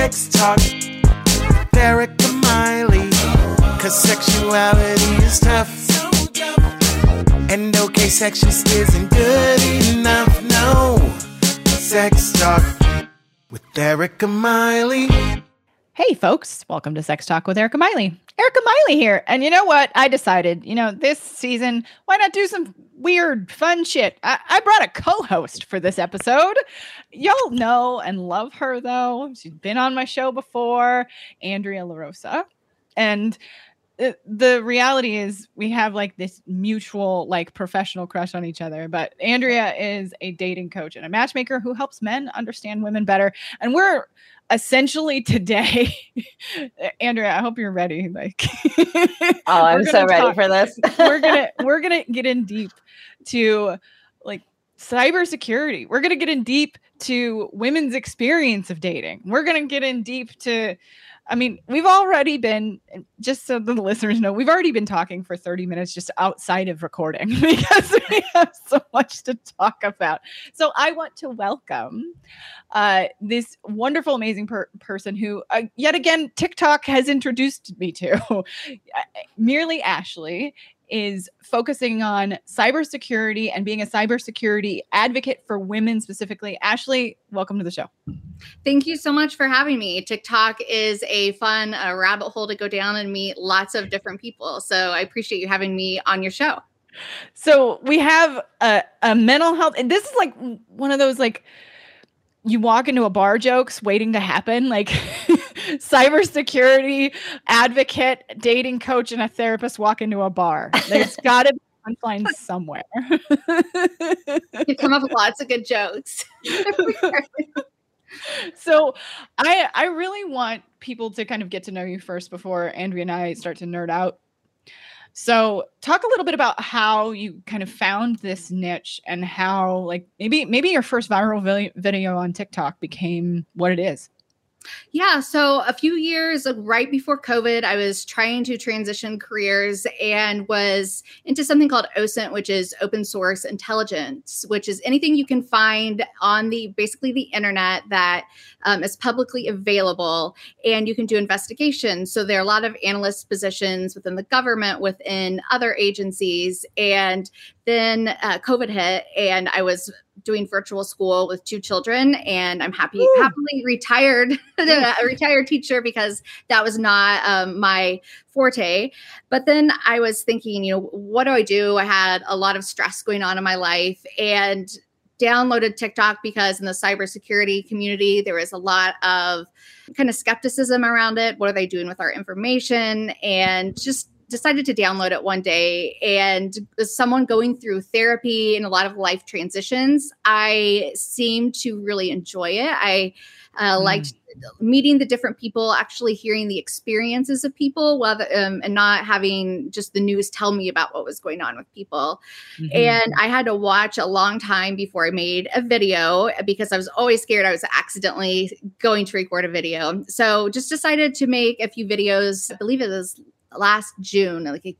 Sex Talk with Erica Miley. Cause sexuality is tough. And okay, sex just isn't good enough. No. Sex Talk with Erica Miley. Hey, folks, welcome to Sex Talk with Erica Miley. Erica Miley here. And you know what? I decided, you know, this season, why not do some weird, fun shit? I, I brought a co host for this episode. Y'all know and love her, though. She's been on my show before, Andrea LaRosa. And Uh, the reality is we have like this mutual like professional crush on each other but andrea is a dating coach and a matchmaker who helps men understand women better. And we're essentially today andrea i hope you're ready like oh i'm so ready talk, for this. we're gonna we're gonna get in deep to like cybersecurity. We're gonna get in deep to women's experience of dating. We're gonna get in deep to I mean, we've already been, just so the listeners know, we've already been talking for 30 minutes just outside of recording because we have so much to talk about. So I want to welcome uh, this wonderful, amazing per- person who, uh, yet again, TikTok has introduced me to, Merely Ashley is focusing on cybersecurity and being a cybersecurity advocate for women specifically. Ashley, welcome to the show. Thank you so much for having me. TikTok is a fun uh, rabbit hole to go down and meet lots of different people. So I appreciate you having me on your show. So we have a, a mental health, and this is like one of those like you walk into a bar jokes waiting to happen like cybersecurity advocate dating coach and a therapist walk into a bar. There's got to be punchline somewhere. You come up with lots of good jokes. So i i really want people to kind of get to know you first before andrea and i start to nerd out. So, talk a little bit about how you kind of found this niche and how, like, maybe maybe your first viral video on TikTok became what it is. Yeah. So a few years right before COVID, I was trying to transition careers and was into something called OSINT, which is open source intelligence, which is anything you can find on the basically the internet that um, is publicly available and you can do investigations. So there are a lot of analyst positions within the government, within other agencies. And then uh, COVID hit and I was doing virtual school with two children and i'm happy Ooh. happily retired a retired teacher because that was not um, my forte. But then i was thinking you know what do i do? I had a lot of stress going on in my life and downloaded tiktok because in the cybersecurity community there was a lot of kind of skepticism around it. What are they doing with our information? And just decided to download it one day and as someone going through therapy and a lot of life transitions i seemed to really enjoy it i uh, mm. liked meeting the different people actually hearing the experiences of people whether, um, and not having just the news tell me about what was going on with people mm-hmm. and i had to watch a long time before i made a video because i was always scared i was accidentally going to record a video so just decided to make a few videos i believe it was last June, like,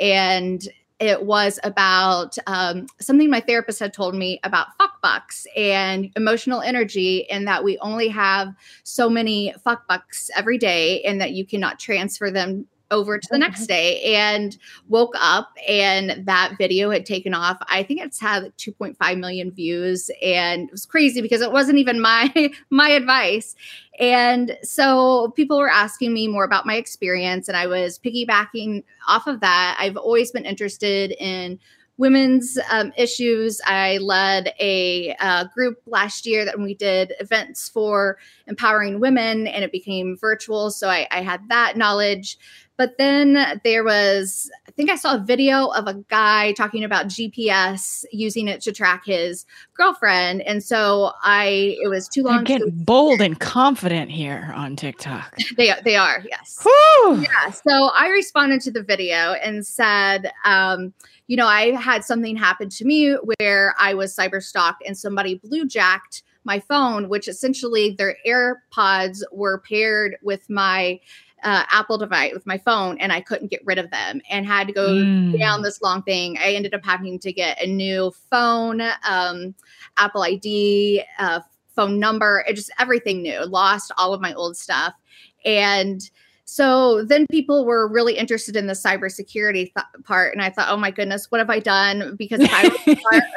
and it was about um, something my therapist had told me about fuck bucks and emotional energy, and that we only have so many fuck bucks every day, and that you cannot transfer them over to the next mm-hmm. day and woke up and that video had taken off. I think it's had 2.5 million views and it was crazy because it wasn't even my my advice. And so people were asking me more about my experience and I was piggybacking off of that. I've always been interested in women's um, issues. I led a uh, group last year that we did events for empowering women, and it became virtual. So I, I had that knowledge. But then there was, I think I saw a video of a guy talking about GPS using it to track his girlfriend. And so I, it was too long. Get to- bold and confident here on TikTok. they, they are, yes. Whew. Yeah. So I responded to the video and said, um, you know, I had something happen to me where I was cyber stalked and somebody blue jacked my phone, which essentially their AirPods were paired with my uh, Apple device with my phone and I couldn't get rid of them and had to go mm. down this long thing. I ended up having to get a new phone, um, Apple ID, uh, phone number, it just everything new, lost all of my old stuff. And so then people were really interested in the cybersecurity th- part. And I thought, oh my goodness, what have I done? Because if I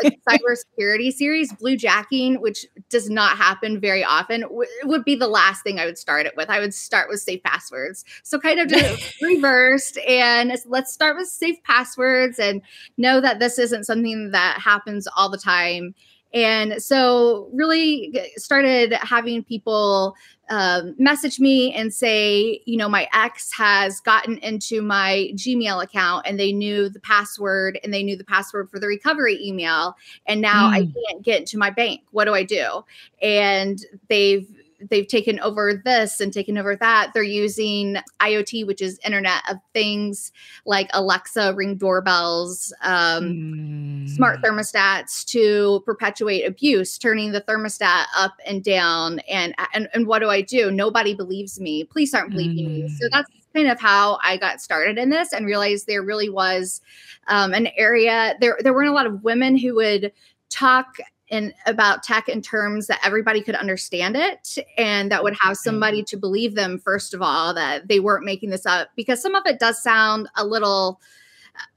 a cybersecurity series, blue jacking, which does not happen very often, w- would be the last thing I would start it with. I would start with safe passwords. So kind of just reversed and let's start with safe passwords and know that this isn't something that happens all the time. And so, really started having people um, message me and say, you know, my ex has gotten into my Gmail account and they knew the password and they knew the password for the recovery email. And now mm. I can't get into my bank. What do I do? And they've they've taken over this and taken over that. They're using IoT, which is Internet of Things, like Alexa, Ring doorbells, um, mm. smart thermostats to perpetuate abuse, turning the thermostat up and down. And, and and what do I do? Nobody believes me. Police aren't believing mm. me. So mm. that's kind of how I got started in this and realized there really was um, an area. There there weren't a lot of women who would talk in about tech in terms that everybody could understand it and that would have somebody to believe them first of all that they weren't making this up because some of it does sound a little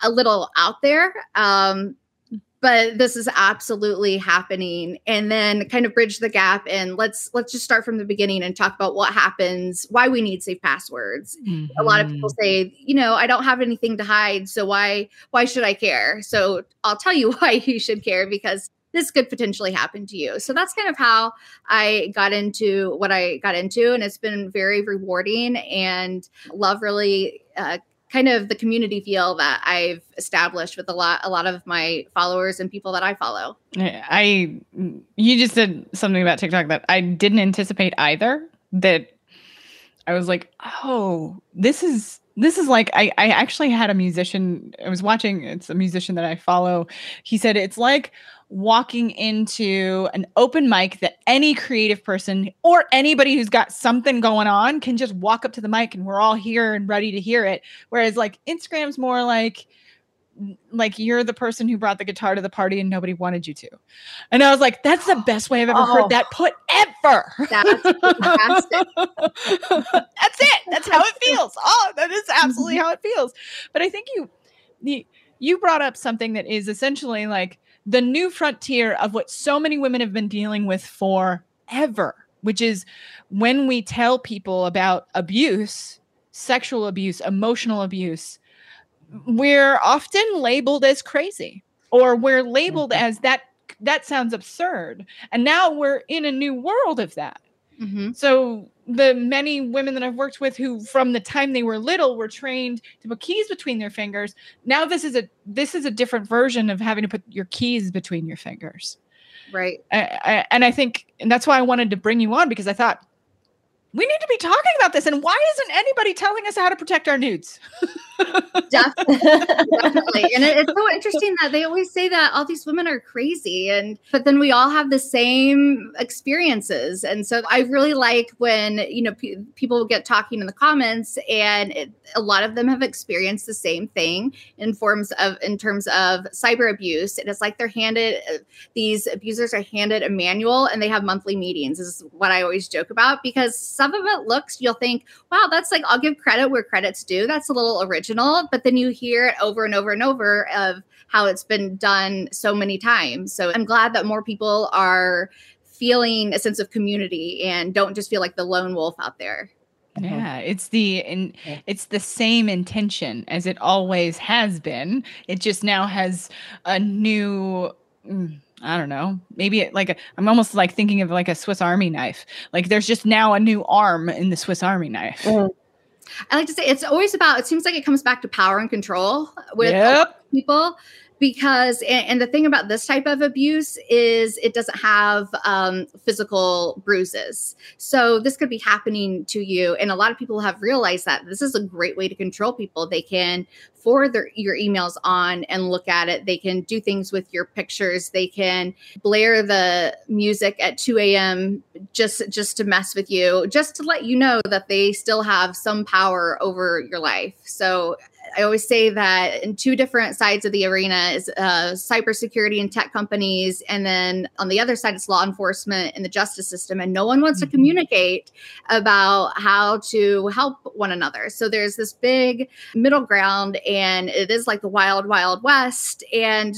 a little out there um, but this is absolutely happening and then kind of bridge the gap and let's let's just start from the beginning and talk about what happens why we need safe passwords mm-hmm. a lot of people mm-hmm. say you know i don't have anything to hide so why why should i care so i'll tell you why you should care because this could potentially happen to you. So that's kind of how I got into what I got into. And it's been very rewarding and love really uh, kind of the community feel that I've established with a lot a lot of my followers and people that I follow. I you just said something about TikTok that I didn't anticipate either that I was like, "Oh, this is this is like I, I actually had a musician i was watching it's a musician that i follow he said it's like walking into an open mic that any creative person or anybody who's got something going on can just walk up to the mic and we're all here and ready to hear it. Whereas like Instagram's more like like you're the person who brought the guitar to the party and nobody wanted you to. And I was like, that's the best way I've ever oh, heard that oh. put ever. That's that's it. That's how it feels. Oh, that is absolutely mm-hmm. how it feels. But I think you you you brought up something that is essentially like the new frontier of what so many women have been dealing with forever, which is when we tell people about abuse, sexual abuse, emotional abuse, we're often labeled as crazy or we're labeled mm-hmm. as that that sounds absurd. And now we're in a new world of that. Mm-hmm. So the many women that I've worked with who from the time they were little were trained to put keys between their fingers. Now this is a this is a different version of having to put your keys between your fingers. Right. I, I, and I think and that's why I wanted to bring you on because I thought we need to be talking about this and why isn't anybody telling us how to protect our nudes? definitely, definitely. And it, it's so interesting that they always say that all these women are crazy, and but then we all have the same experiences. And so I really like when you know p- people get talking in the comments, and it, a lot of them have experienced the same thing in forms of in terms of cyber abuse. And It is like they're handed uh, these abusers are handed a manual, and they have monthly meetings. This is what I always joke about because some of it looks you'll think, wow, that's like I'll give credit where credit's due. That's a little original original, but then you hear it over and over and over of how it's been done so many times. So I'm glad that more people are feeling a sense of community and don't just feel like the lone wolf out there. Yeah, it's the in, it's the same intention as it always has been. It just now has a new mm, I don't know. Maybe it, like i am almost like thinking of like a Swiss Army knife. Like there's just now a new arm in the Swiss Army knife. Mm-hmm. I like to say it's always about. It seems like it comes back to power and control with yep. people because and, the thing about this type of abuse is it doesn't have um, physical bruises. So this could be happening to you and a lot of people have realized that this is a great way to control people. They can forward their, your emails on and look at it. They can do things with your pictures. They can blare the music at 2 a.m just just to mess with you just to let you know that they still have some power over your life. So I always say that in two different sides of the arena is uh, cybersecurity and tech companies, and then on the other side it's law enforcement and the justice system, and no one wants mm-hmm. to communicate about how to help one another. So there's this big middle ground, and it is like the wild, wild west, and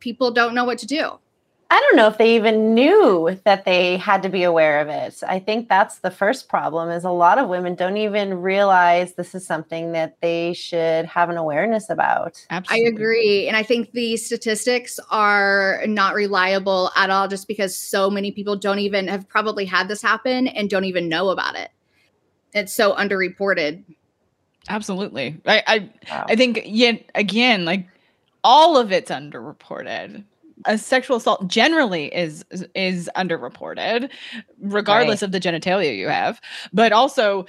people don't know what to do. I don't know if they even knew that they had to be aware of it. I think that's the first problem is a lot of women don't even realize this is something that they should have an awareness about. Absolutely. I agree. And I think the statistics are not reliable at all just because so many people don't even have probably had this happen and don't even know about it. It's so underreported. Absolutely. I I, wow. I think yet again, like all of it's underreported a sexual assault generally is is underreported regardless right. of the genitalia you have but also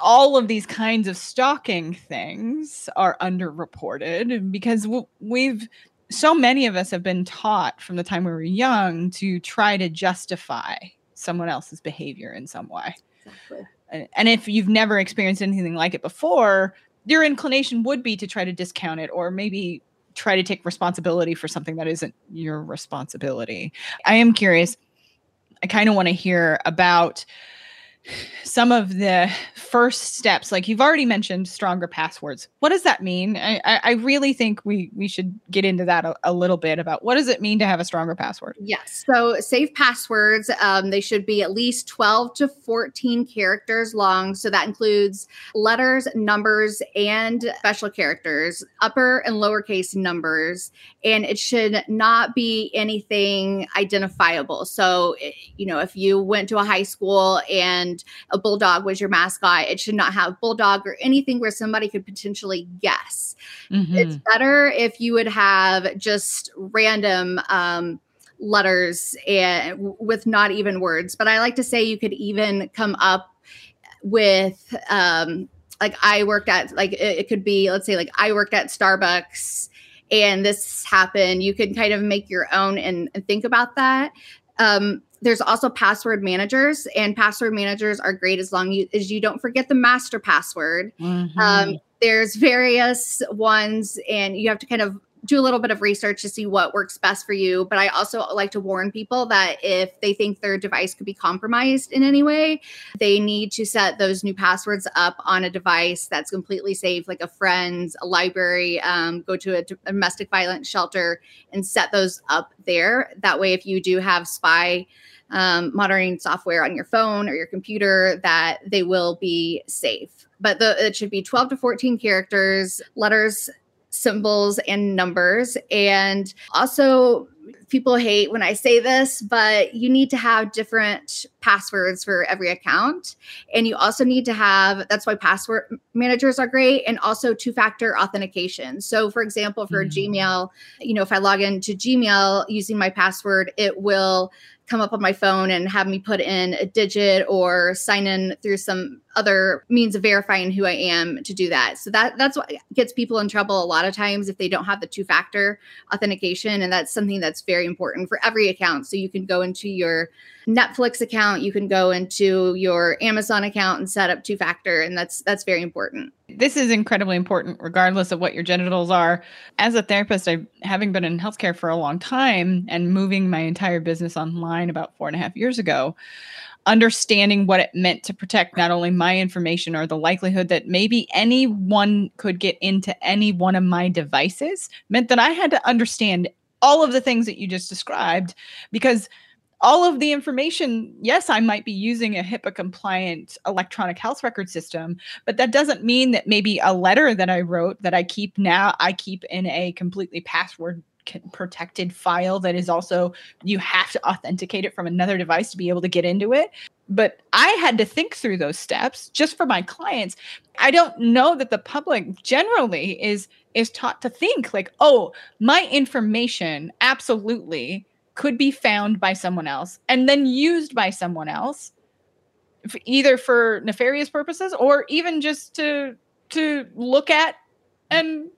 all of these kinds of stalking things are underreported because we've so many of us have been taught from the time we were young to try to justify someone else's behavior in some way exactly. and if you've never experienced anything like it before your inclination would be to try to discount it or maybe try to take responsibility for something that isn't your responsibility. I am curious. I kind of want to hear about some of the first steps like you've already mentioned stronger passwords. What does that mean? I, I really think we we should get into that a, a, little bit about what does it mean to have a stronger password? Yes. So safe passwords um, they should be at least 12 to 14 characters long. So that includes letters numbers and special characters upper and lowercase numbers. And it should not be anything identifiable. So eh, you know if you went to a high school and and a bulldog was your mascot, it should not have bulldog or anything where somebody could potentially guess. Mm-hmm. It's better if you would have just random um, letters and with not even words. But I like to say you could even come up with um, like I worked at like it, it could be let's say like I worked at Starbucks and this happened. You can kind of make your own and, and think about that. Um, there's also password managers and password managers are great as long as you don't forget the master password mm-hmm. um, there's various ones and you have to kind of do a little bit of research to see what works best for you. But I also like to warn people that if they think their device could be compromised in any way, they need to set those new passwords up on a device that's completely safe, like a friend's, a library, um, go to a, domestic violence shelter and set those up there. That way, if you do have spy, um, monitoring software on your phone or your computer, that they will be safe. But the, it should be 12 to 14 characters, letters, symbols and numbers. And also, people hate when I say this, but you need to have different passwords for every account. And you also need to have that's why password managers are great and also two factor authentication. So, for example, for mm-hmm. Gmail, you know, if I log into Gmail using my password, it will come up on my phone and have me put in a digit or sign in through some other means of verifying who I am to do that. So that that's what gets people in trouble a lot of times if they don't have the two factor authentication and that's something that's very important for every account. So you can go into your Netflix account, you can go into your Amazon account and set up two factor and that's that's very important. This is incredibly important regardless of what your genitals are. As a therapist, I having been in healthcare for a long time and moving my entire business online about four and a half years ago, understanding what it meant to protect not only my information or the likelihood that maybe anyone could get into any one of my devices meant that I had to understand all of the things that you just described because all of the information, yes, I might be using a HIPAA compliant electronic health record system, but that doesn't mean that maybe a letter that I wrote that I keep now, I keep in a completely password protected file that is also, you have to authenticate it from another device to be able to get into it. But I had to think through those steps just for my clients. I don't know that the public generally is is taught to think like, oh, my information absolutely could be found by someone else and then used by someone else either for nefarious purposes or even just to to look at and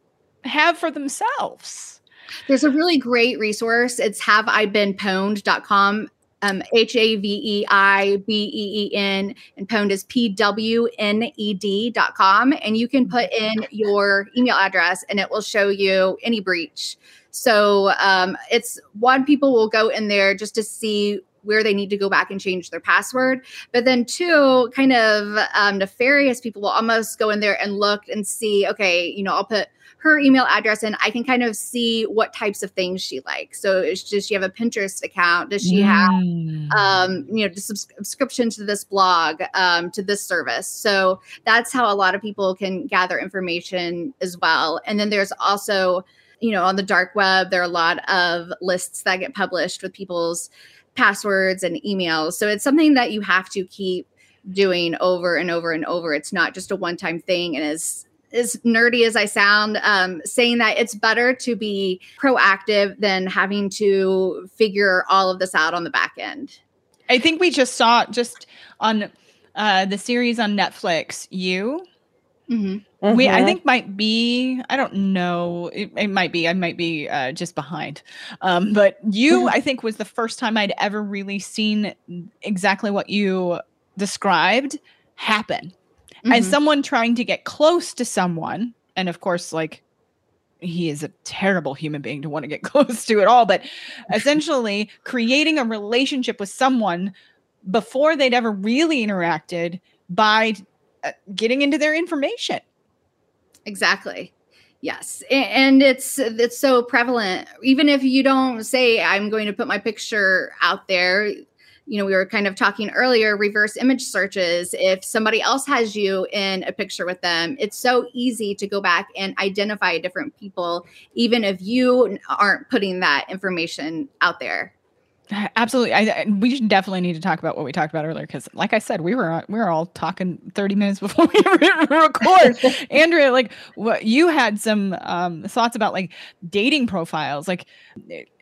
have for themselves. There's a really great resource. It's have i been pwned.com um, H A V E I B E E N, and Pwned is P W N E D dot com. And you can put in your email address and it will show you any breach. So um, it's one, people will go in there just to see where they need to go back and change their password. But then, two, kind of um, nefarious people will almost go in there and look and see, okay, you know, I'll put her email address and I can kind of see what types of things she likes. So does she have a Pinterest account? Does she have Mm. um, you know, the subscription to this blog, um, to this service. So that's how a lot of people can gather information as well. And then there's also, you know, on the dark web, there are a lot of lists that get published with people's passwords and emails. So it's something that you have to keep doing over and over and over. It's not just a one time thing. And as as nerdy as I sound, um, saying that it's better to be proactive than having to figure all of this out on the back end. I think we just saw just on uh, the series on Netflix. You, Mm-hmm. we I Mhm. think might be. I don't know. It, it might be. I might be uh, just behind. Um, but you, I think, was the first time I'd ever really seen exactly what you described happen. As Mhm. someone trying to get close to someone and of course like he is a terrible human being to want to get close to at all but essentially creating a relationship with someone before they'd ever really interacted by uh, getting into their information Exactly. Yes, and it's it's so prevalent. Even if you don't say I'm going to put my picture out there, you know, we were kind of talking earlier reverse image searches. If somebody else has you in a picture with them, it's so easy to go back and identify different people even if you aren't putting that information out there. absolutely I, I- we definitely need to talk about what we talked about earlier because like i said we were we were all talking 30 minutes before we record andrea like what you had some um thoughts about like dating profiles like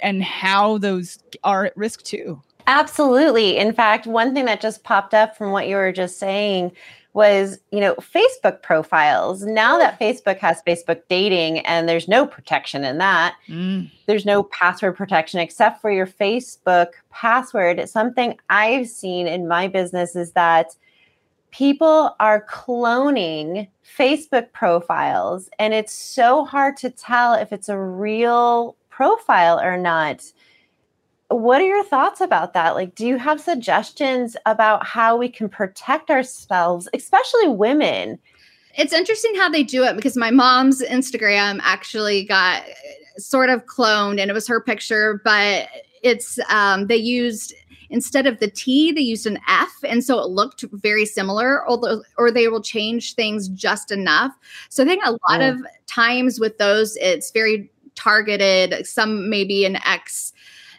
and how those are at risk too Absolutely. In fact, one thing that just popped up from what you were just saying was, you know, Facebook profiles. Now that Facebook has Facebook dating and there's no protection in that, Mm. there's no password protection except for your Facebook password. Something I've seen in my business is that people are cloning Facebook profiles and it's so hard to tell if it's a real profile or not. What are your thoughts about that? Like, do you have suggestions about how we can protect ourselves, especially women? It's interesting how they do it because my mom's Instagram actually got sort of cloned and it was her picture, but it's um, they used instead of the T, they used an F, and so it looked very similar. Although, or they will change things just enough. So I think a lot Mm. of times with those, it's very targeted. Some maybe an X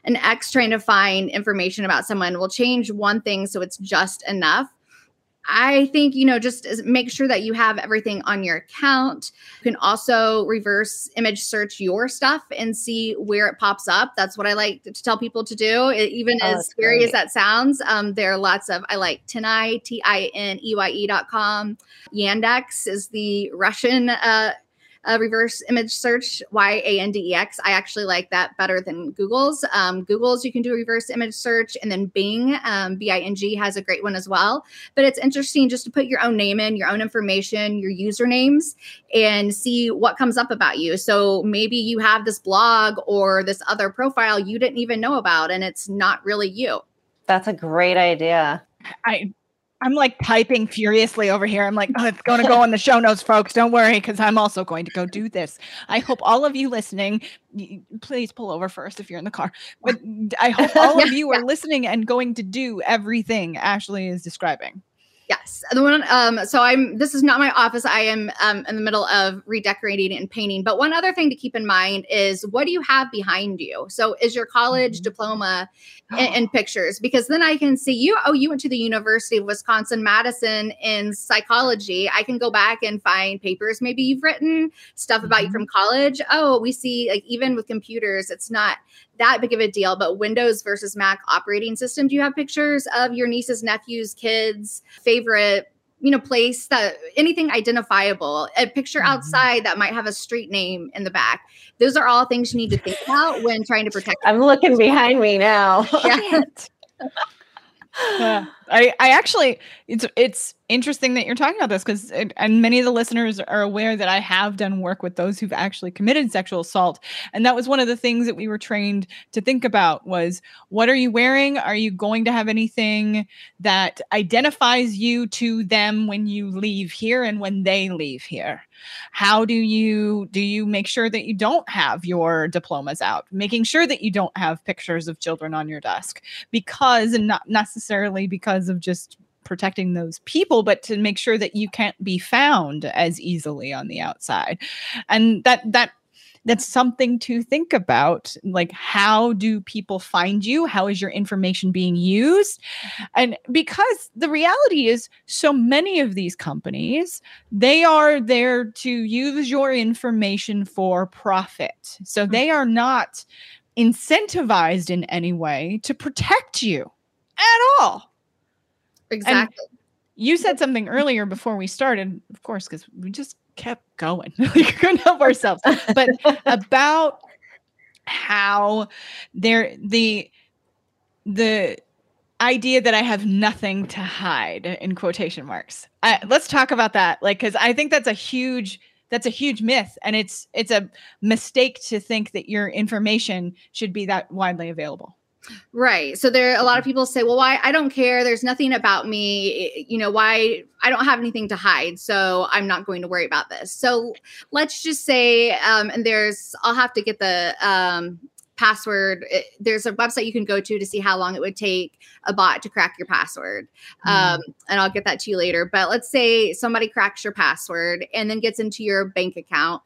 an X trying to find information about someone will change one thing so it's just enough. I think, you know, just make sure that you have everything on your account. You can also reverse image search your stuff and see where it pops up. That's what I like to tell people to do. It, even Oh, as scary as that sounds, um, there are lots of, I like Tineye, T I N E Y E dot com. Yandex is the Russian uh, uh, reverse image search, Y A N D E X. I actually like that better than Google's. Um, Google's, you can do a reverse image search, and then Bing, um, B I N G, has a great one as well. But it's interesting just to put your own name in, your own information, your usernames, and see what comes up about you. So maybe you have this blog or this other profile you didn't even know about, and it's not really you. That's a great idea. I I'm like typing furiously over here. I'm like, oh, it's going to go in the show notes, folks. Don't worry, because I'm also going to go do this. I hope all of you listening, please pull over first if you're in the car. But I hope all of you are listening and going to do everything Ashley is describing. Yes. The one um so I'm this is not my office. I am um in the middle of redecorating and painting. But one other thing to keep in mind is what do you have behind you? So is your college Mhm. diploma in, in pictures? Because then I can see you, oh, you went to the University of Wisconsin Madison in psychology. I can go back and find papers maybe you've written, stuff about you Mhm. from college. Oh, we see like even with computers, it's not that big of a deal, but Windows versus Mac operating system. Do you have pictures of your nieces, nephews, kids, favorite, you know, place that anything identifiable, a picture Mhm. outside that might have a street name in the back? Those are all things you need to think about when trying to protect. I'm looking behind me now. Yeah. Yeah. I, I actually it's it's interesting that you're talking about this because and many of the listeners are aware that I have done work with those who've actually committed sexual assault. And that was one of the things that we were trained to think about was what are you wearing? Are you going to have anything that identifies you to them when you leave here and when they leave here? How do you do you make sure that you don't have your diplomas out? Making sure that you don't have pictures of children on your desk because and not necessarily because of just protecting those people but to make sure that you can't be found as easily on the outside. And that that that's something to think about like how do people find you? How is your information being used? And because the reality is so many of these companies they are there to use your information for profit. So Mm. they are not incentivized in any way to protect you at all Exactly. you said something earlier before we started, of course, because we just kept going. we couldn't help ourselves. But about how there the the idea that I have nothing to hide in quotation marks. I, let's talk about that. Like, because I think that's a huge that's a huge myth, and it's it's a mistake to think that your information should be that widely available. Right. So there a lot of people say, well, why I don't care. There's nothing about me. You know, why I don't have anything to hide. So I'm not going to worry about this. So let's just say, um, and there's, I'll have to get the um, password. It- there's a website you can go to to see how long it would take a bot to crack your password. Um, and I'll get that to you later. But let's say somebody cracks your password and then gets into your bank account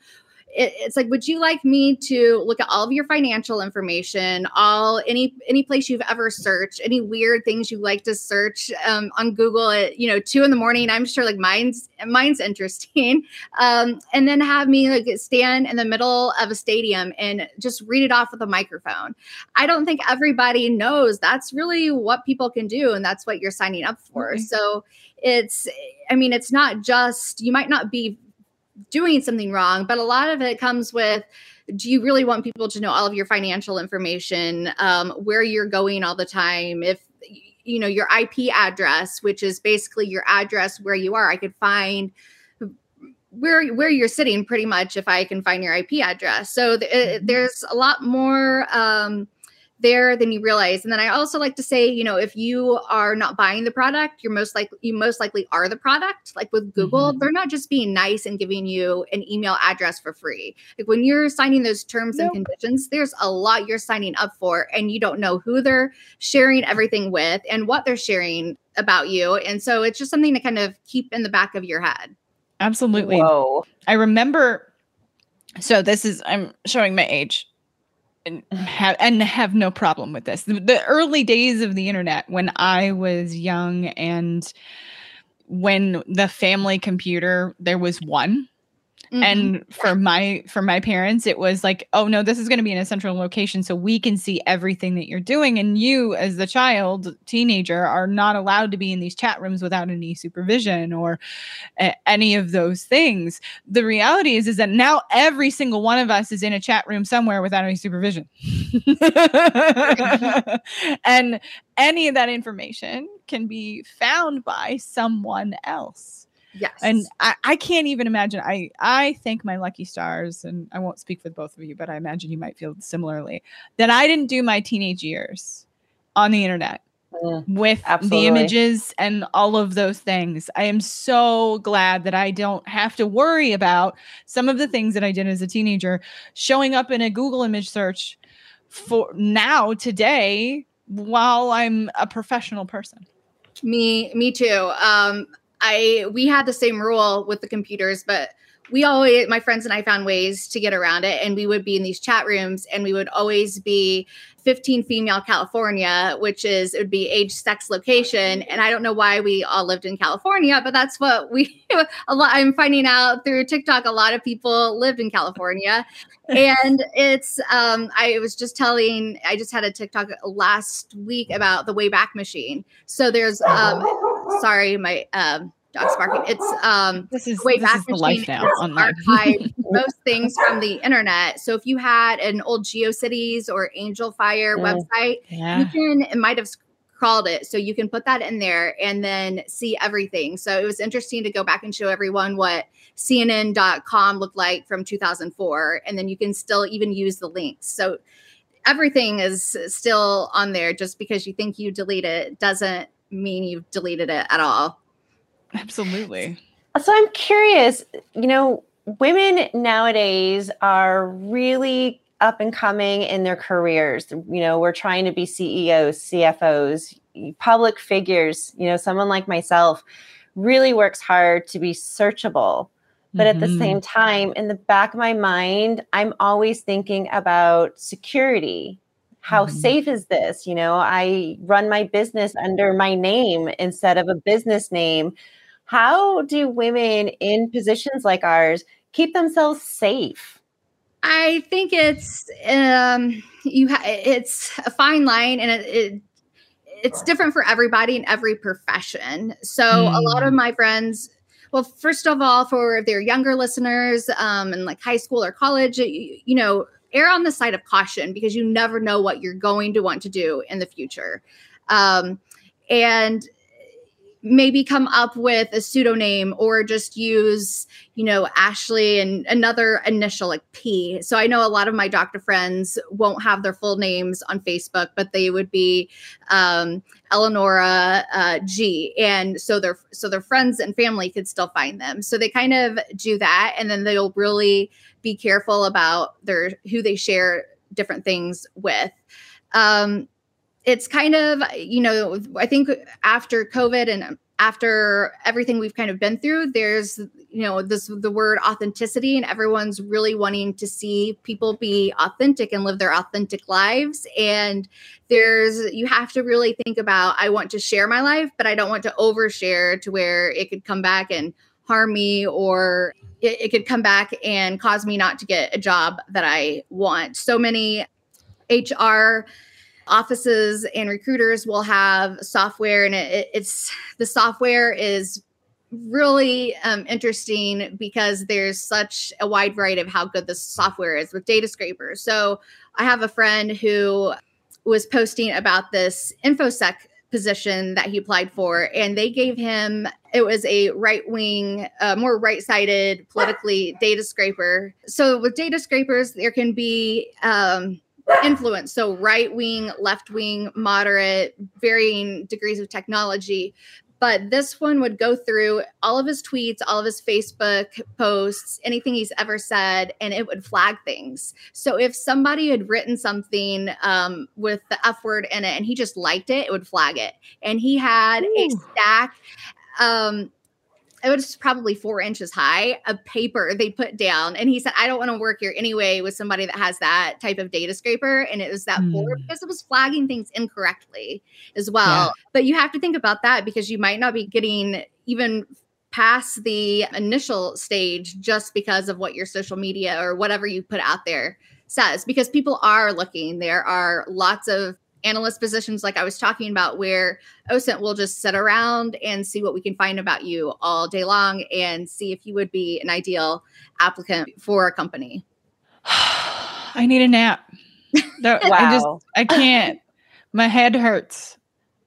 it, it's like would you like me to look at all of your financial information all any any place you've ever searched any weird things you like to search um, on google at you know two in the morning? I'm sure like mine's mine's interesting. Um, and then have me like stand in the middle of a stadium and just read it off with a microphone. I don't think everybody knows that's really what people can do and that's what you're signing up for. Okay. so it's i mean it's not just you might not be doing something wrong but a lot of it comes with do you really want people to know all of your financial information um, where you're going all the time? If you know your ip address which is basically your address where you are. I could find where where you're sitting pretty much if i can find your ip address. So th- Mhm. there's a lot more um, there than you realize. And then I also like to say, you know, if you are not buying the product, you're most likely you most likely are the product. Like with Google, mm-hmm. they're not just being nice and giving you an email address for free. Like when you're signing those terms Nope. and conditions, there's a lot you're signing up for and you don't know who they're sharing everything with and what they're sharing about you. And so it's just something to kind of keep in the back of your head. Absolutely. Whoa. I remember. So this is I'm showing my age, and have and have no problem with this. The, the early days of the internet, when I was young, and when the family computer there was one, Mhm. and for my for my parents it was like oh no this is going to be in a central location so we can see everything that you're doing and you as the child teenager are not allowed to be in these chat rooms without any supervision or any of those things. The reality is is that now every single one of us is in a chat room somewhere without any supervision. And any of that information can be found by someone else yes. and I, I can't even imagine i i thank my lucky stars and i won't speak for both of you but i imagine you might feel similarly that i didn't do my teenage years on the internet Mm. with Absolutely. the images and all of those things i am so glad that i don't have to worry about some of the things that i did as a teenager showing up in a google image search for now today while i'm a professional person Me, me too. Um, I we had the same rule with the computers, but we always my friends and I found ways to get around it, and we would be in these chat rooms, and we would always be 15 female California, which is it would be age, sex, location, and I don't know why we all lived in California, but that's what we a lot. I'm finding out through TikTok, a lot of people lived in California, and it's um i was just telling i just had a tiktok last week about the wayback machine so there's um sorry my um dog's barking it's um this is, way back the life now online most things from the internet so if you had an old geocities or Angelfire Mm. website you can it might have crawled it. So you can put that in there and then see everything. So it was interesting to go back and show everyone what CNN.com looked like from 2004. And then you can still even use the links. So everything is still on there. Just because you think you delete it doesn't mean you've deleted it at all. Absolutely. So I'm curious, you know, women nowadays are really up and coming in their careers. You know, we're trying to be CEOs, CFOs, public figures. You know, someone like myself really works hard to be searchable. But mm-hmm. at the mm-hmm. same time, in the back of my mind, I'm always thinking about security. How mm-hmm. safe is this? You know, I run my business under my name instead of a business name. How do women in positions like ours keep themselves safe? I think it's um, you. Ha- it's a fine line, and it, it it's different for everybody in every profession. So mm. a lot of mm. my friends well, first of all, for their younger listeners um, in like high school or college, you, you know, err on the side of caution because you never know what you're going to want to do in the future. Um, and maybe come up with a pseudonym or just use, you know, Ashley and another initial like P. So I know a lot of my doctor friends won't have their full names on Facebook, but they would be um, Eleonora uh, G. And so their so their friends and family could still find them. So they kind of do that, and then they'll really be careful about their who they share different things with. Um, it's kind of you know i think after covid and after everything we've kind of been through there's you know this the word authenticity and everyone's really wanting to see people be authentic and live their authentic lives. And there's you have to really think about i want to share my life but i don't want to overshare to where it could come back and harm me or it, it could come back and cause me not to get a job that i want. So many hr offices and recruiters will have software and it, it's the software is really um, interesting because there's such a wide variety of how good the software is with data scrapers. So i have a friend who was posting about this infosec position that he applied for and they gave him it was a right wing uh, more right sided politically data scraper. So with data scrapers there can be um, influence. So right wing, left wing, moderate, varying degrees of technology. But this one would go through all of his tweets, all of his Facebook posts, anything he's ever said, and it would flag things. So if somebody had written something um, with the F word in it and he just liked it, it would flag it. And he had Ooh. a stack. Um, it was probably four inches high of paper they put down. And he said, I don't want to work here anyway with somebody that has that type of data scraper. And it was that mm. board because it was flagging things incorrectly as well. Yeah. But you have to think about that because you might not be getting even past the initial stage just because of what your social media or whatever you put out there says because people are looking there are lots of analyst positions like I was talking about, where OSINT will just sit around and see what we can find about you all day long and see if you would be an ideal applicant for a company. I need a nap. wow. I just I can't. My head hurts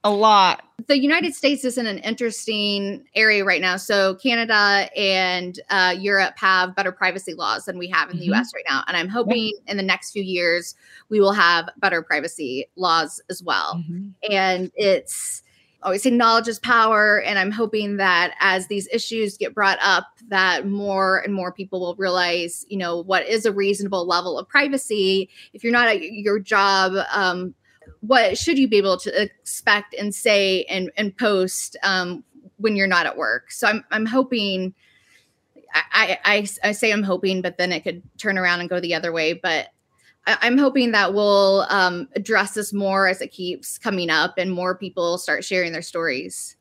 a lot the United States is in an interesting area right now. So Canada and uh, Europe have better privacy laws than we have in mm-hmm. the U.S. right now, and I'm hoping yeah. in the next few years we will have better privacy laws as well. Mm-hmm. And it's always knowledge is power, and I'm hoping that as these issues get brought up, that more and more people will realize, you know, what is a reasonable level of privacy. If you're not at your job. Um, what should you be able to expect and say and, and post um, when you're not at work? So I'm, I'm hoping, I, I, I say I'm hoping, but then it could turn around and go the other way. But I, am hoping that we'll um, address this more as it keeps coming up and more people start sharing their stories.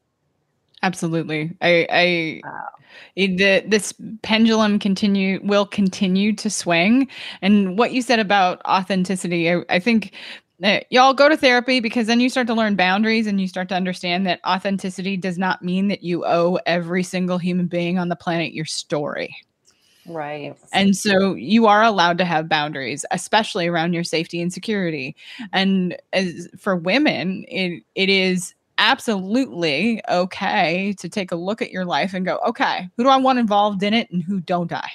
Absolutely. I, I wow. the this pendulum continue will continue to swing. And what you said about authenticity, I, I think y'all go to therapy because then you start to learn boundaries and you start to understand that authenticity does not mean that you owe every single human being on the planet your story. Right. And so you are allowed to have boundaries, especially around your safety and security. And as for women, it it is absolutely okay to take a look at your life and go, okay, who do I want involved in it and who don't I?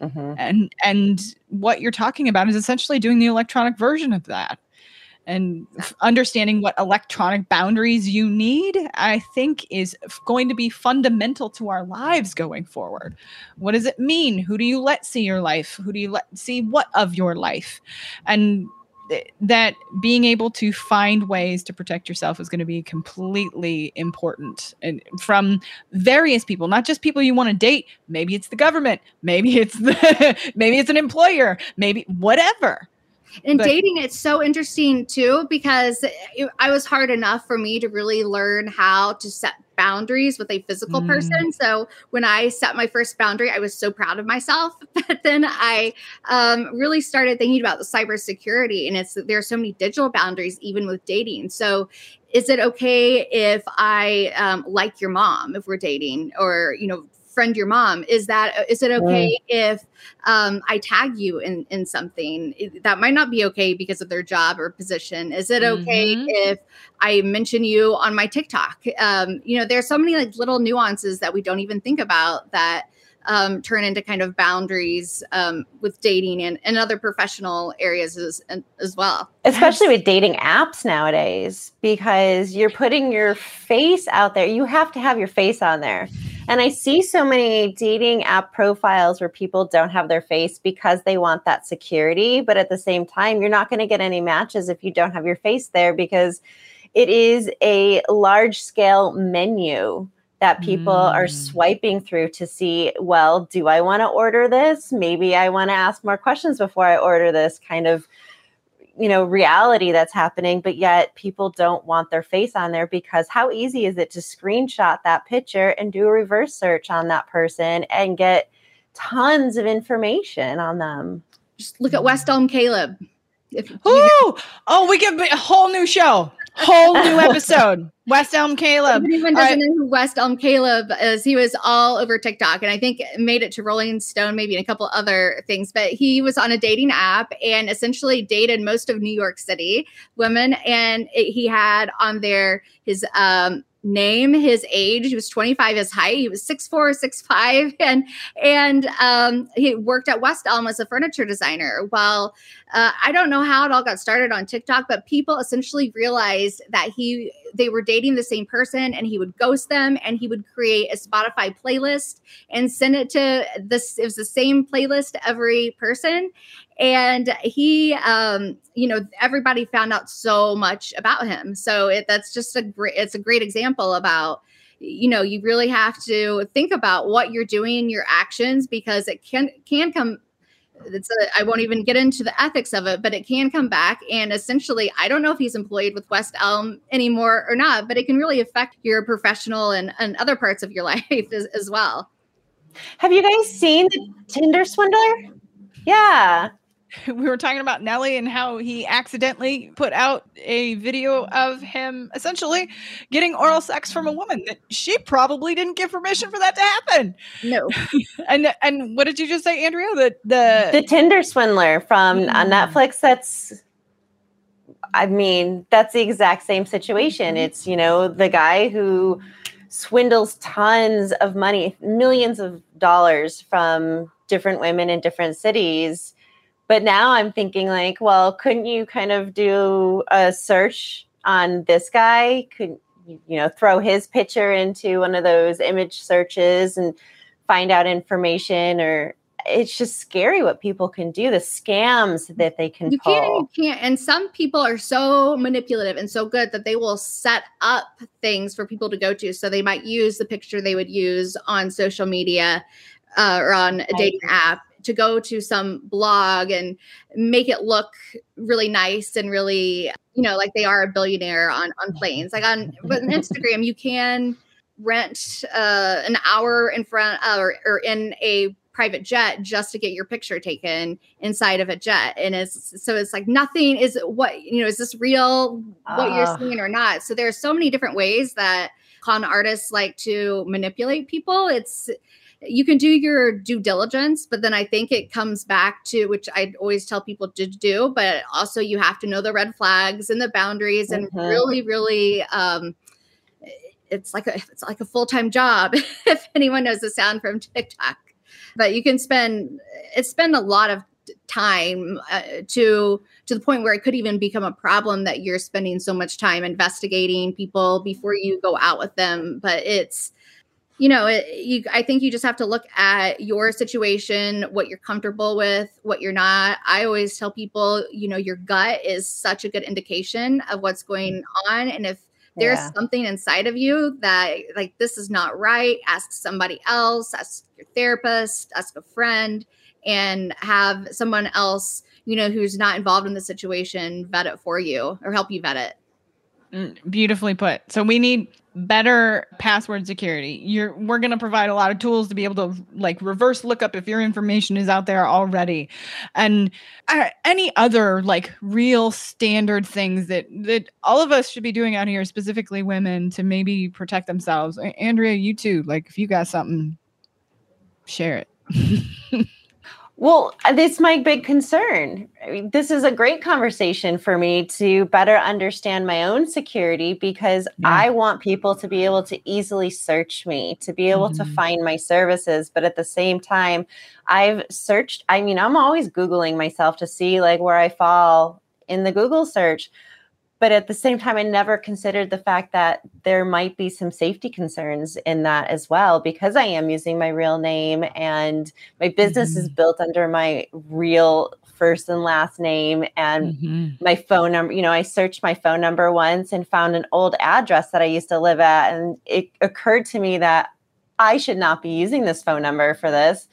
Mhm. And and what you're talking about is essentially doing the electronic version of that. And understanding what electronic boundaries you need, I think, is going to be fundamental to our lives going forward. What does it mean? Who do you let see your life? Who do you let see what of your life? And th- that being able to find ways to protect yourself is going to be completely important and from various people not just people you want to date maybe it's the government maybe it's the maybe it's an employer maybe whatever And But- dating, it's so interesting too because it, I was hard enough for me to really learn how to set boundaries with a physical Mm. person. So when I set my first boundary, I was so proud of myself. But then I um, really started thinking about the cybersecurity, and it's there are so many digital boundaries even with dating. So is it okay if I um, like your mom if we're dating, or you know? Friend your mom is that is it okay if um, I tag you in in something that might not be okay because of their job or position. Is it okay Mhm. if I mention you on my TikTok? Um, you know, there's so many like little nuances that we don't even think about that um, turn into kind of boundaries um, with dating and, and other professional areas as, as well. especially with dating apps nowadays because you're putting your face out there you have to have your face on there and i see so many dating app profiles where people don't have their face because they want that security but at the same time you're not going to get any matches if you don't have your face there because it is a large scale menu that people are Mm. swiping through to see well do i want to order this maybe i want to ask more questions before i order this kind of you know reality that's happening but yet people don't want their face on there because how easy is it to screenshot that picture and do a reverse search on that person and get tons of information on them Just look at West Elm Caleb. If you- Ooh, oh we get a whole new show whole new episode west elm caleb If anyone doesn't right. know who West Elm Caleb is, he was all over TikTok and I think made it to Rolling Stone, maybe and a couple other things. But he was on a dating app and essentially dated most of New York City women. And it, he had on there his um, name, his age. He was 25, his height. He was 6'4, 6'5. And and um, he worked at West Elm as a furniture designer. Well, uh, I don't know how it all got started on TikTok, but people essentially realized that he they were dating the same person and he would ghost them and he would create a Spotify playlist and send it to this it was the same playlist to every person. And he um you know everybody found out so much about him. So it, that's just a great it's a great example about you know you really have to think about what you're doing your actions because it can can come it's a, I won't even get into the ethics of it, but it can come back. And essentially, I don't know if he's employed with West Elm anymore or not, but it can really affect your professional and, and other parts of your life as, as well. have you guys seen the tinder swindler yeah we were talking about Nelly and how he accidentally put out a video of him essentially getting oral sex from a woman that she probably didn't give permission for that to happen. No, And and what did you just say, Andrea? That the, the tinder swindler from on Mm. netflix that's i mean that's the exact same situation it's you know the guy who swindles tons of money millions of dollars from different women in different cities but now i'm thinking like well couldn't you kind of do a search on this guy could you you know throw his picture into one of those image searches and find out information or it's just scary what people can do the scams that they can you pull can't, you can't. And some people are so manipulative and so good that they will set up things for people to go to. So they might use the picture they would use on social media uh, or on a dating app to go to some blog and make it look really nice and really, you know, like they are a billionaire on on planes. Like on, but on Instagram, you can rent uh, an hour in front uh, or, or in a private jet just to get your picture taken inside of a jet and it's so it's like nothing is what you know is this real what you're Ah. seeing or not so there's so many different ways that con artists like to manipulate people it's you can do your due diligence, but then I think it comes back to which I always tell people to do, but also you have to know the red flags and the boundaries and Mhm. really, really um it's like a it's like a full-time job if anyone knows the sound from TikTok. But you can spend it spend a lot of time uh, to to the point where it could even become a problem that you're spending so much time investigating people before you go out with them but it's you know it, you i think you just have to look at your situation what you're comfortable with what you're not i always tell people you know your gut is such a good indication of what's going on and if there's Yeah. something inside of you that like this is not right ask somebody else ask your therapist ask a friend and have someone else you know who's not involved in the situation vet it for you or help you vet it Beautifully put. So we need better password security. You're we're going to provide a lot of tools to be able to like reverse lookup if your information is out there already, and uh, any other like real standard things that that all of us should be doing out here, specifically women, to maybe protect themselves. Andrea, you too. Like if you got something, share it. Well, uh, that's my big concern. I mean, this is a great conversation for me to better understand my own security because Yeah. I want people to be able to easily search me, to be able to Mhm. find my services. But at the same time, I've searched, I mean, I'm always Googling myself to see like where I fall in the Google search. But at the same time, I never considered the fact that there might be some safety concerns in that as well, because I am using my real name and my business is built under my real first and last name and Mhm. my phone number. You know, I searched my phone number once and found an old address that I used to live at. And it occurred to me that I should not be using this phone number for this.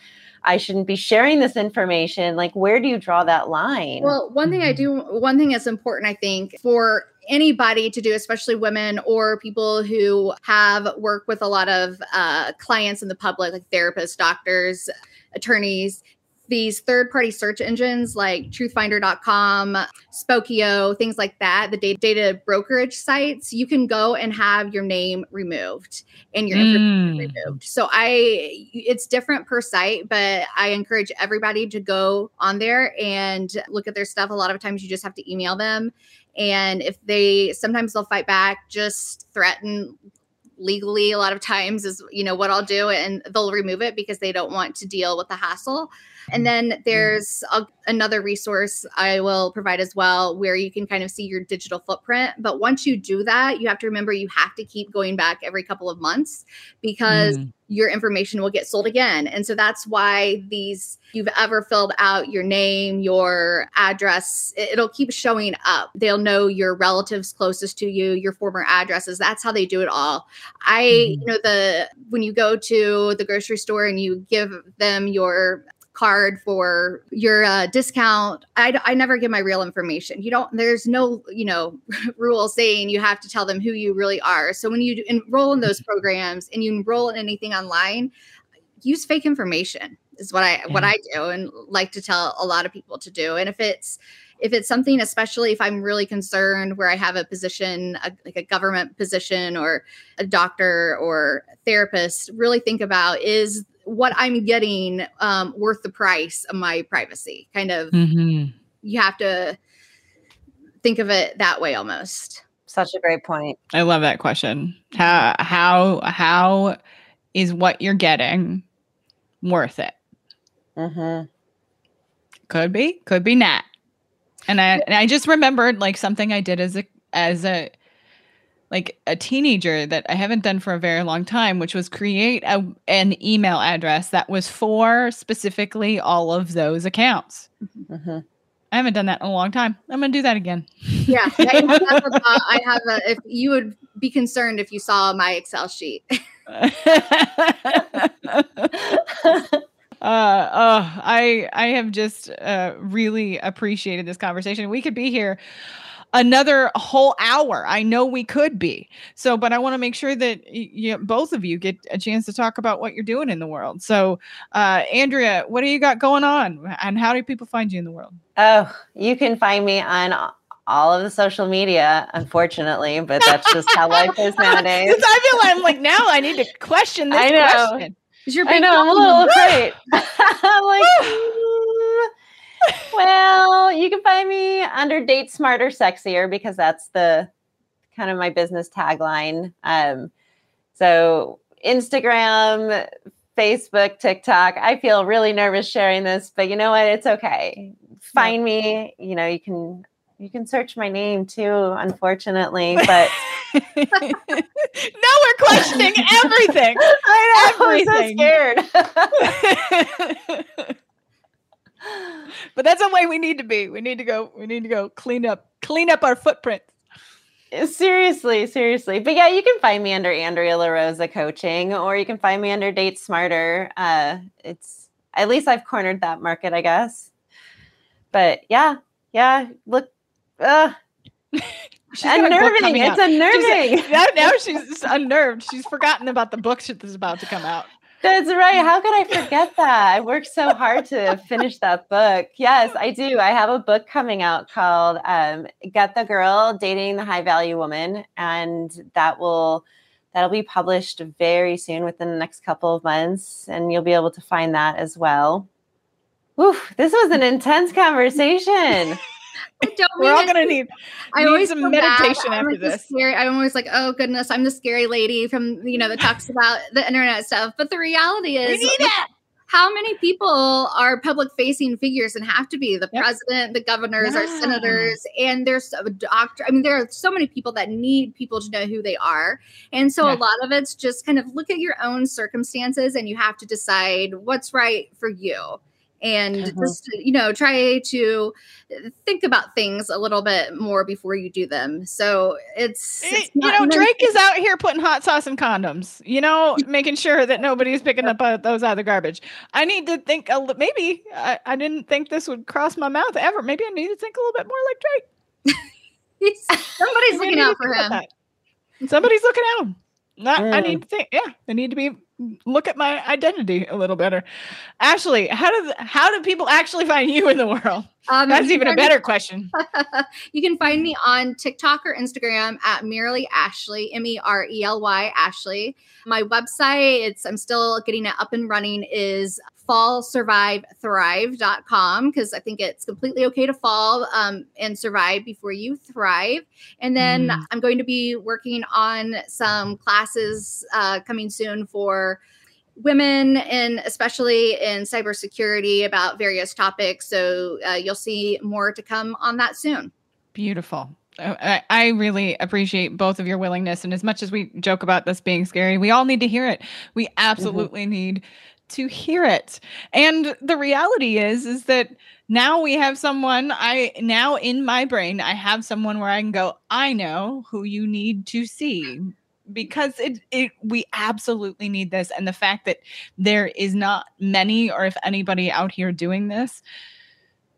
I shouldn't be sharing this information. Like, where do you draw that line? Well, one thing I do, one thing that's important, I think, for anybody to do, especially women or people who have worked with a lot of uh, clients in the public, like therapists, doctors, attorneys, these third party search engines like truthfinder.com, Spokeo, things like that, the data, data brokerage sites, you can go and have your name removed and your information Mm. removed. So I it's different per site, but I encourage everybody to go on there and look at their stuff. A lot of times you just have to email them and if they sometimes they'll fight back, just threaten legally a lot of times is you know what I'll do and they'll remove it because they don't want to deal with the hassle. And then there's a, another resource I will provide as well where you can kind of see your digital footprint. But once you do that, you have to remember you have to keep going back every couple of months because Mm. Your information will get sold again. And so that's why these, you've ever filled out your name, your address, it- it'll keep showing up. They'll know your relatives closest to you, your former addresses. That's how they do it all. I, Mhm. you know, the, when you go to the grocery store and you give them your card for your uh, discount. I, I never give my real information. You don't there's no you know rule saying you have to tell them who you really are. So when you enroll in those programs and you enroll in anything online use fake information is what i what i do and like to tell a lot of people to do. And if it's if it's something especially if i'm really concerned where i have a position a, like a government position or a doctor or therapist really think about is what i'm getting um, worth the price of my privacy kind of Mhm. you have to think of it that way almost Such a great point. I love that question. How how how is what you're getting worth it? Mm-hmm. Could be, could be not. And I and I just remembered like something I did as a as a like a teenager that I haven't done for a very long time, which was create a, an email address that was for specifically all of those accounts. hmm I haven't done that in a long time. I'm gonna do that again. yeah I have, a, I have a, if you would be concerned if you saw my excel sheet uh, oh, I I have just uh, really appreciated this conversation. We could be here another whole hour. I know we could be. So, but I want to make sure that you, both of you get a chance to talk about what you're doing in the world. So, uh, Andrea, what do you got going on, and how do people find you in the world? Oh, you can find me on all of the social media, unfortunately, but that's just how life is nowadays. I feel like I'm like now I need to question this I know. question. Is your I know, I'm a little afraid. I'm like, well, you can find me under Date Smarter Sexier because that's the kind of my business tagline. Um, so Instagram, Facebook, TikTok. I feel really nervous sharing this, but you know what? It's okay. Find me. You know, you can you can search my name too, unfortunately, but now we're questioning everything. I know, I'm so scared. but that's the way we need to be. We need to go. We need to go clean up, clean up our footprint. Seriously, seriously. But yeah, you can find me under Andrea LaRosa Coaching, or you can find me under Date Smarter. Uh, it's at least I've cornered that market, I guess. But yeah, yeah. Look, uh, She's got a book unnerving. It's out. unnerving. She's, now, now she's unnerved. She's forgotten about the book that's about to come out. That's right. How could I forget that? I worked so hard to finish that book. Yes, I do. I have a book coming out called um, "Get the Girl: Dating the High Value Woman," and that will that'll be published very soon, within the next couple of months, and you'll be able to find that as well. Oof, this was an intense conversation. We're all gonna need. I need always some meditation after like this. Scary, I'm always like, oh goodness, I'm the scary lady from you know that talks about the internet stuff. But the reality is, We need it. how many people are public facing figures and have to be the Yep. president, the governors, our senators, and there's a doctor. I mean, there are so many people that need people to know who they are. And so Yeah. a lot of it's just kind of look at your own circumstances and you have to decide what's right for you. And Mhm. just, you know, try to think about things a little bit more before you do them. So it's, Eh, it's you know, meant- Drake is out here putting hot sauce in condoms. You know, making sure that nobody's picking up uh, those out of the garbage. I need to think a li- maybe I, I didn't think this would cross my mouth ever. Maybe I need to think a little bit more like Drake. Somebody's looking out for him. Somebody's looking at him. Not, I Mm. need to think. Yeah, I need to be look at my identity a little better. Ashley, how do how do people actually find you in the world? Um, That's even a better question. you can find me on TikTok or Instagram at Merely Ashley, M E R E L Y Ashley. My website, it's I'm still getting it up and running, is fallsurvivethrive.com because I think it's completely okay to fall um, and survive before you thrive. And then Mm. I'm going to be working on some classes uh, coming soon for women and especially in cybersecurity about various topics. So uh, you'll see more to come on that soon. Beautiful. I, I really appreciate both of your willingness. And as much as we joke about this being scary, we all need to hear it. We absolutely need to hear it. And the reality is, is that now we have someone I now in my brain, I have someone where I can go, I know who you need to see because it, it we absolutely need this. And the fact that there is not many or if anybody out here doing this,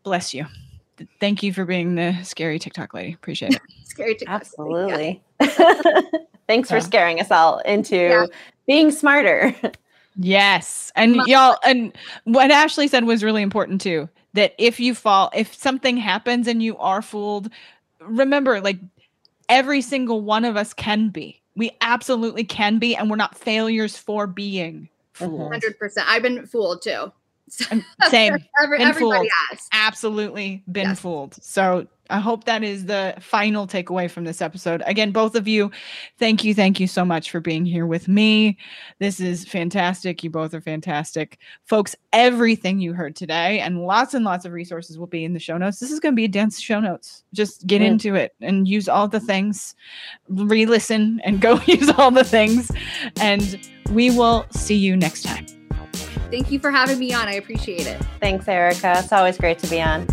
bless you. Thank you for being the scary TikTok lady. Appreciate it. Scary to Absolutely. Thanks for scaring us all into Yeah. being smarter. Yes. And My- y'all, and what Ashley said was really important too that if you fall, if something happens and you are fooled, remember like every single one of us can be. We absolutely can be, and we're not failures for being fooled. Hundred percent. I've been fooled too. Same. Every, Been everybody fooled. has. absolutely been Yes. fooled. So I hope that is the final takeaway from this episode. Again, both of you, thank you, thank you so much for being here with me. This is fantastic. You both are fantastic. Folks, everything you heard today and lots and lots of resources will be in the show notes. This is going to be a dense show notes. Just get Mm. into it and use all the things, re listen and go use all the things. And we will see you next time. Thank you for having me on. I appreciate it. Thanks, Erica. It's always great to be on.